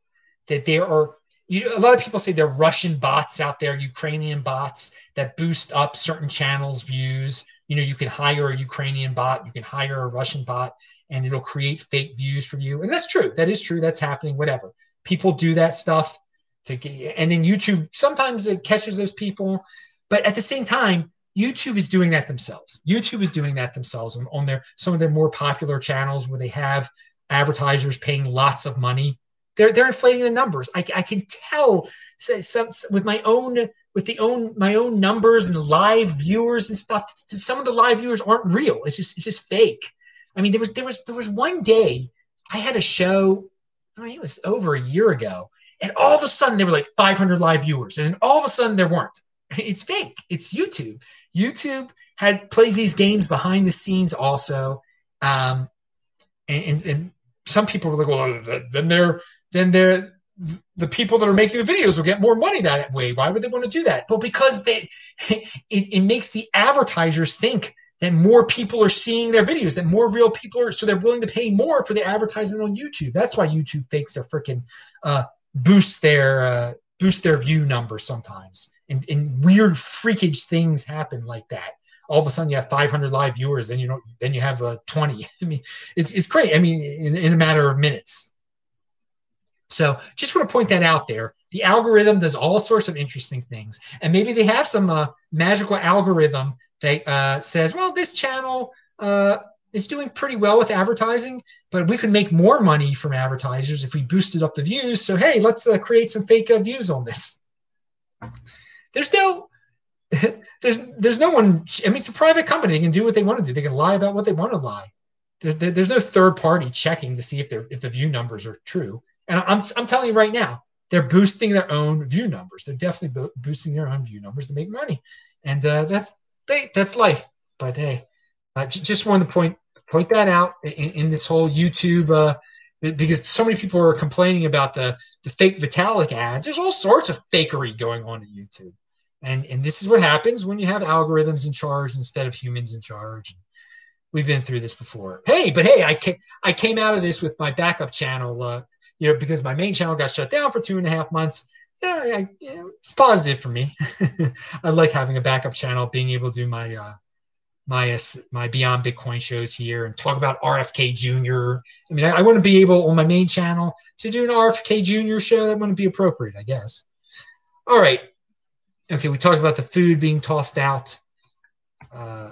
that there are you, a lot of people say there are Russian bots out there, Ukrainian bots that boost up certain channels' views. You know, you can hire a Ukrainian bot, you can hire a Russian bot, and it'll create fake views for you. And that's true. That is true. That's happening. Whatever. People do that stuff to get, and then YouTube sometimes it catches those people, but at the same time, YouTube is doing that themselves. YouTube is doing that themselves on, on their some of their more popular channels where they have advertisers paying lots of money they're they're inflating the numbers. I, I can tell some, with my own with the own my own numbers and live viewers and stuff. Some of the live viewers aren't real. It's just it's just fake. I mean, there was there was there was one day I had a show. I mean, it was over a year ago, and all of a sudden there were like 500 live viewers, and all of a sudden there weren't. It's fake. It's YouTube. YouTube had plays these games behind the scenes also, um, and, and, and some people were like, well, then they're then they're the people that are making the videos will get more money that way. Why would they want to do that? Well, because they it, it makes the advertisers think that more people are seeing their videos, that more real people are, so they're willing to pay more for the advertising on YouTube. That's why YouTube fakes their freaking uh, boost their uh, boost their view numbers sometimes, and, and weird freakage things happen like that. All of a sudden, you have 500 live viewers, then you know, then you have uh, 20. I mean, it's it's great. I mean, in, in a matter of minutes. So just want to point that out there. The algorithm does all sorts of interesting things. And maybe they have some uh, magical algorithm that uh, says, well, this channel uh, is doing pretty well with advertising, but we could make more money from advertisers if we boosted up the views. So, hey, let's uh, create some fake uh, views on this. There's no. there's there's no one. I mean, it's a private company. They can do what they want to do. They can lie about what they want to lie. There's there's no third party checking to see if they're if the view numbers are true. And I'm, I'm telling you right now, they're boosting their own view numbers. They're definitely bo- boosting their own view numbers to make money, and uh, that's they, that's life. But hey, uh, j- just wanted to point point that out in, in this whole YouTube uh, because so many people are complaining about the the fake Vitalik ads. There's all sorts of fakery going on at YouTube, and and this is what happens when you have algorithms in charge instead of humans in charge. We've been through this before. Hey, but hey, I I came out of this with my backup channel. Uh, you know, because my main channel got shut down for two and a half months. Yeah, I, yeah it's positive for me. I like having a backup channel, being able to do my uh, my uh, my Beyond Bitcoin shows here and talk about RFK Jr. I mean, I, I wouldn't be able on my main channel to do an RFK Jr. show. That wouldn't be appropriate, I guess. All right. Okay, we talked about the food being tossed out. Uh,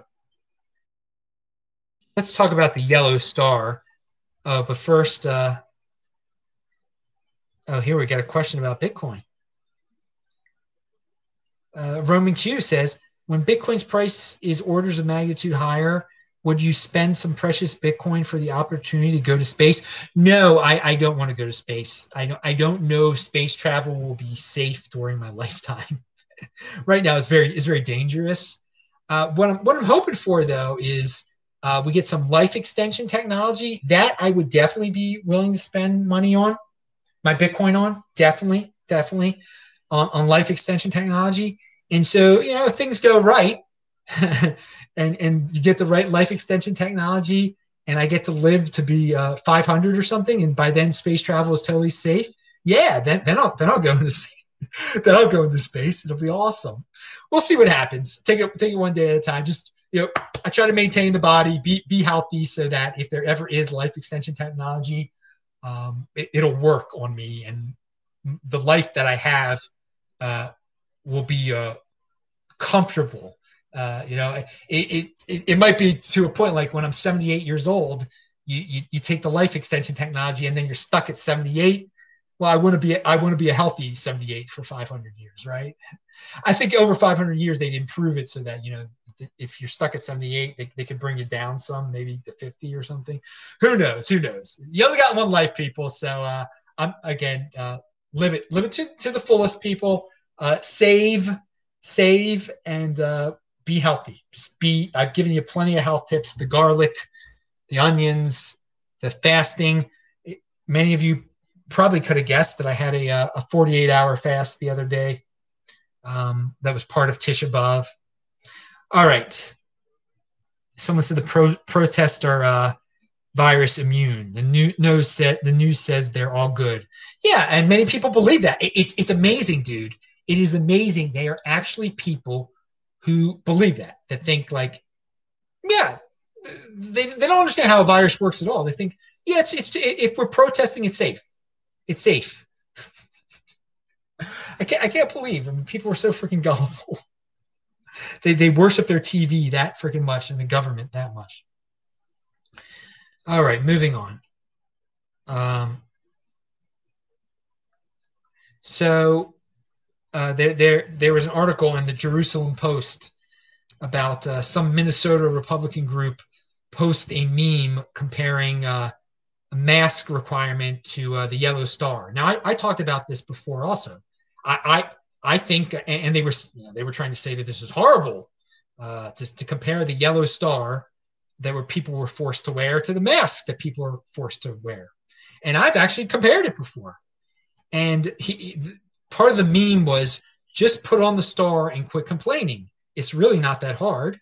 let's talk about the yellow star. Uh, but first, uh, Oh, here we got a question about Bitcoin. Uh, Roman Q says, when Bitcoin's price is orders of magnitude higher, would you spend some precious Bitcoin for the opportunity to go to space? No, I, I don't want to go to space. I don't, I don't know if space travel will be safe during my lifetime. right now, it's very it's very dangerous. Uh, what I'm what I'm hoping for though is uh, we get some life extension technology that I would definitely be willing to spend money on my Bitcoin on, definitely, definitely on, on life extension technology. And so, you know, things go right and, and you get the right life extension technology and I get to live to be uh, 500 or something, and by then space travel is totally safe. Yeah, then, then I'll then I'll go into then I'll go into space. It'll be awesome. We'll see what happens. Take it take it one day at a time. Just you know, I try to maintain the body, be be healthy, so that if there ever is life extension technology, um, it, will work on me and the life that I have uh, will be uh, comfortable. Uh, you know, it, it, it might be to a point like when I'm 78 years old, you, you, you take the life extension technology and then you're stuck at 78. Well, I want to be I want to be a healthy 78 for 500 years, right? I think over 500 years they'd improve it so that you know if you're stuck at 78, they, they could bring you down some, maybe to 50 or something. Who knows? Who knows? You only got one life, people. So uh, I'm again, uh, live it, live it to, to the fullest, people. Uh, save, save, and uh, be healthy. Just be. I've given you plenty of health tips: the garlic, the onions, the fasting. Many of you probably could have guessed that I had a, uh, a 48 hour fast the other day. Um, that was part of Tisha B'av. All right. Someone said the pro- protests are uh, virus immune. The new news said the news says they're all good. Yeah, and many people believe that. It, it's it's amazing, dude. It is amazing. They are actually people who believe that. That think like, yeah, they, they don't understand how a virus works at all. They think, yeah, it's it's if we're protesting, it's safe. It's safe. I can't I can't believe I mean, people are so freaking gullible they, they worship their TV that freaking much and the government that much. All right, moving on. Um, so uh, there, there, there was an article in the Jerusalem Post about uh, some Minnesota Republican group post a meme comparing uh, mask requirement to uh, the yellow star. Now, I, I, talked about this before also. I, I think, and they were you know, they were trying to say that this was horrible uh, to, to compare the yellow star that were people were forced to wear to the mask that people are forced to wear. And I've actually compared it before. And he, part of the meme was just put on the star and quit complaining. It's really not that hard.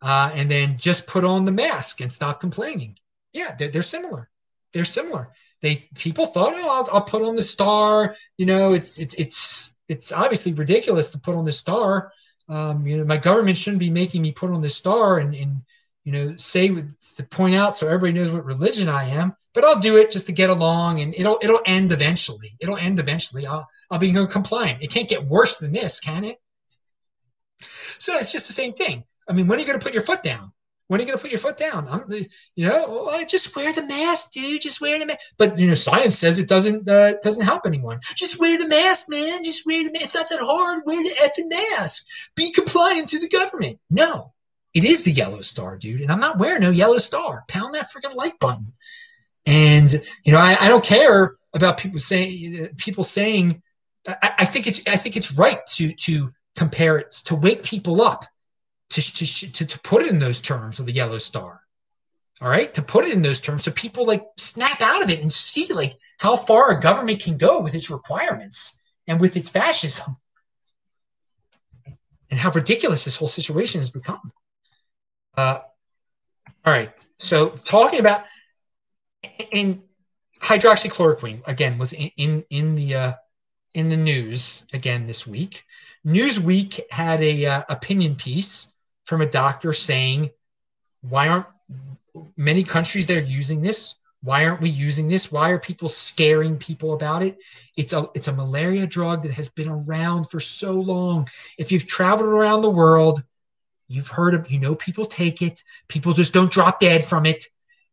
Uh, and then just put on the mask and stop complaining. Yeah, they're, they're similar. They're similar. They people thought, oh, I'll, I'll, put on the star. You know, it's it's it's it's obviously ridiculous to put on the star. Um, you know, my government shouldn't be making me put on the star and and you know say to point out so everybody knows what religion I am. But I'll do it just to get along, and it'll it'll end eventually. It'll end eventually. I'll I'll be compliant. It can't get worse than this, can it? So it's just the same thing. I mean, when are you going to put your foot down? When are you going to put your foot down? I'm, you know, well, just wear the mask, dude. Just wear the mask. But you know, science says it doesn't uh, doesn't help anyone. Just wear the mask, man. Just wear the mask. It's not that hard. Wear the effing mask. Be compliant to the government. No, it is the yellow star, dude. And I'm not wearing no yellow star. Pound that freaking like button. And you know, I, I don't care about people saying people saying. I, I think it's I think it's right to to compare it to wake people up to, to, to, put it in those terms of the yellow star. All right? To put it in those terms so people like snap out of it and see like how far a government can go with its requirements and with its fascism. And how ridiculous this whole situation has become. Uh, all right. So talking about in hydroxychloroquine again was in in, in the uh, in the news again this week. Newsweek had a uh, opinion piece from a doctor saying, why aren't many countries that are using this? Why aren't we using this? Why are people scaring people about it? It's a it's a malaria drug that has been around for so long. If you've traveled around the world, you've heard of you know people take it. People just don't drop dead from it.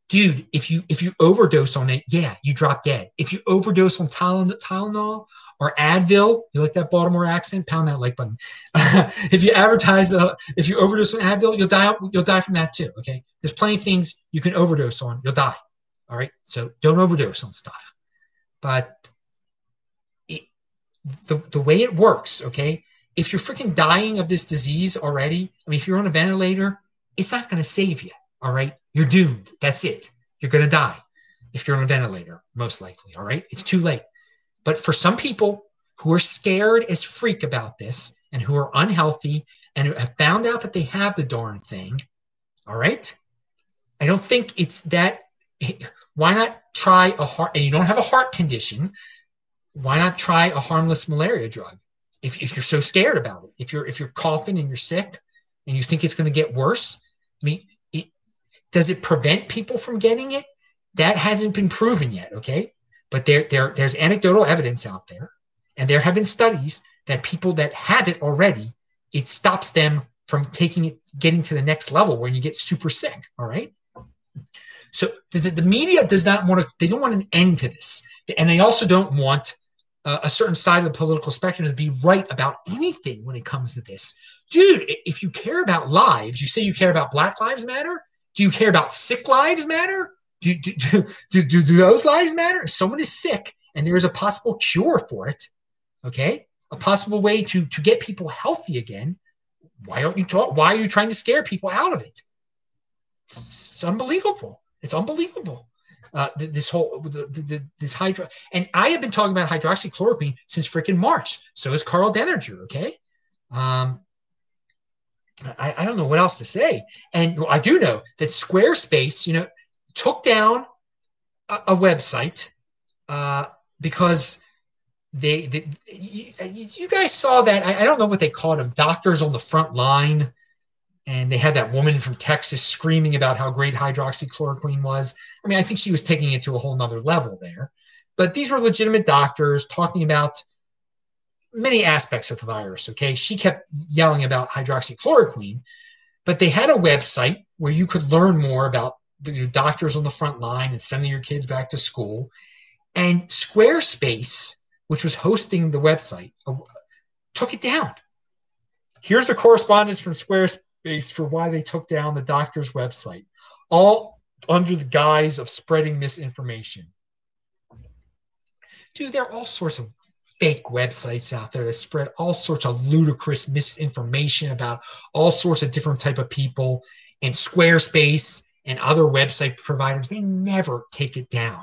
Dude, if you if you overdose on it, yeah, you drop dead. If you overdose on Tylenol or Advil. You like that Baltimore accent? Pound that like button. if you advertise, uh, if you overdose on Advil, you'll die. You'll die from that too. Okay. There's plenty of things you can overdose on. You'll die. All right. So don't overdose on stuff. But it, the the way it works, okay. If you're freaking dying of this disease already, I mean, if you're on a ventilator, it's not going to save you. All right. You're doomed. That's it. You're going to die if you're on a ventilator, most likely. All right. It's too late. But for some people who are scared as freak about this and who are unhealthy and who have found out that they have the darn thing, all right? I don't think it's that. Why not try a heart, and you don't have a heart condition, why not try a harmless malaria drug? If, if you're so scared about it, if you're if you're coughing and you're sick and you think it's going to get worse, I mean, it, does it prevent people from getting it? That hasn't been proven yet. Okay, but there, there, there's anecdotal evidence out there, and there have been studies that people that have it already, it stops them from taking it, getting to the next level when you get super sick. All right. So the, the media does not want to, they don't want an end to this. And they also don't want uh, a certain side of the political spectrum to be right about anything when it comes to this. Dude, if you care about lives, you say you care about Black Lives Matter. Do you care about sick lives matter? Do, do, do, do, those lives matter? If someone is sick and there is a possible cure for it, okay, a possible way to, to get people healthy again, why don't you talk? Why are you trying to scare people out of it? It's, it's unbelievable. It's unbelievable. Uh, this whole the, the, this hydro and I have been talking about hydroxychloroquine since freaking March. So is Karl Denninger. Okay, um, I, I don't know what else to say. And I do know that Squarespace, you know, took down a, a website uh, because they, they you, you, guys saw that I, I, don't know what they called them doctors on the front line and they had that woman from texas screaming about how great hydroxychloroquine was. I mean i think she was taking it to a whole nother level there. But these were legitimate doctors talking about many aspects of the virus okay? She kept yelling about hydroxychloroquine but they had a website where you could learn more about know, doctors on the front line and sending your kids back to school. And Squarespace, which was hosting the website, uh, took it down. Here's the correspondence from Squarespace for why they took down the doctor's website, all under the guise of spreading misinformation. Dude, there are all sorts of fake websites out there that spread all sorts of ludicrous misinformation about all sorts of different type of people and squarespace and other website providers, they never take it down.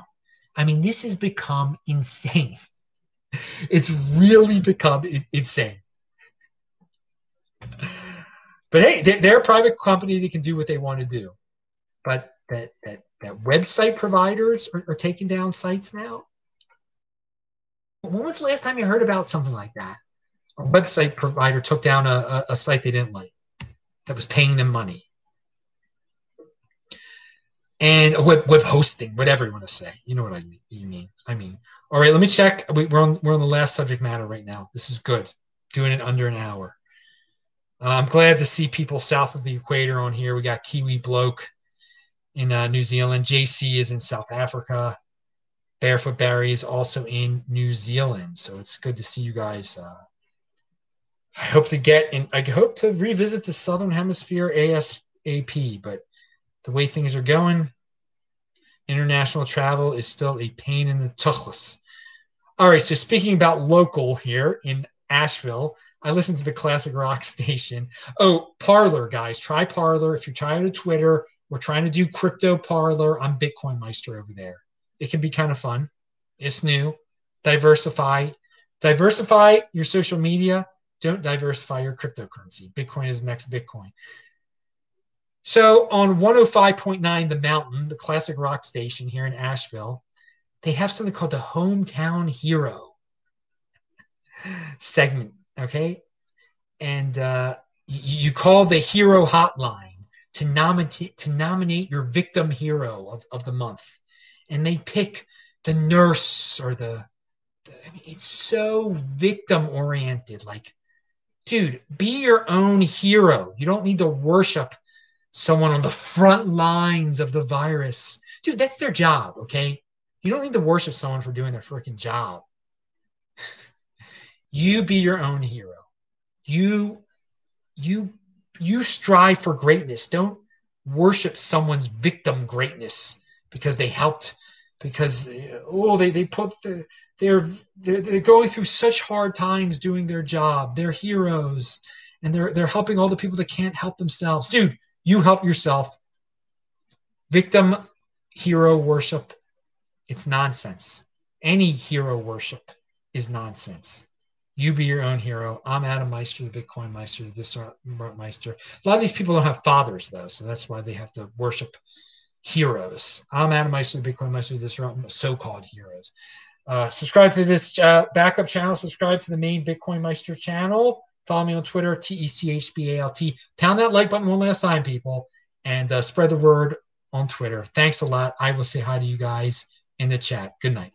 I mean, this has become insane. It's really become insane. But hey, they're a private company. They can do what they want to do. But that that, that website providers are, are taking down sites now. When was the last time you heard about something like that? A website provider took down a, a, a site they didn't like that was paying them money and web, web hosting, whatever you want to say. You know what I mean. You mean. I mean. All right, let me check. We're on we're on the last subject matter right now. This is good. Doing it under an hour. Uh, I'm glad to see people south of the equator on here. We got Kiwi Bloke in uh, New Zealand. JC is in South Africa. Barefoot Barry is also in New Zealand. So it's good to see you guys. Uh, I hope to get and I hope to revisit the Southern Hemisphere ASAP, but the way things are going, international travel is still a pain in the tuchus. All right, so speaking about local here in Asheville, I listen to the classic rock station. Oh, Parler, guys, try Parler. If you're trying to Twitter, we're trying to do crypto Parler. I'm Bitcoin Meister over there. It can be kind of fun. It's new. Diversify. Diversify your social media. Don't diversify your cryptocurrency. Bitcoin is next Bitcoin. So on 105.9 The Mountain, the classic rock station here in Asheville, they have something called the Hometown Hero segment. Okay. And uh, you, you call the hero hotline to nominate to nominate your victim hero of, of the month. And they pick the nurse or the, the I mean, it's so victim oriented. Like, dude, be your own hero. You don't need to worship someone on the front lines of the virus. Dude, that's their job, okay? You don't need to worship someone for doing their freaking job. you be your own hero. You you you strive for greatness. Don't worship someone's victim greatness because they helped because oh they, they put the they're, they're they're going through such hard times doing their job. They're heroes and they're they're helping all the people that can't help themselves. Dude, you help yourself. Victim hero worship, it's nonsense. Any hero worship is nonsense. You be your own hero. I'm Adam Meister, the Bitcoin Meister, this Meister. A lot of these people don't have fathers, though, so that's why they have to worship heroes. I'm Adam Meister, the Bitcoin Meister, this so-called heroes. Uh, subscribe to this uh, backup channel. Subscribe to the main Bitcoin Meister channel. Follow me on Twitter, T E C H B A L T. Pound that like button one last time, people, and uh, spread the word on Twitter. Thanks a lot. I will say hi to you guys in the chat. Good night.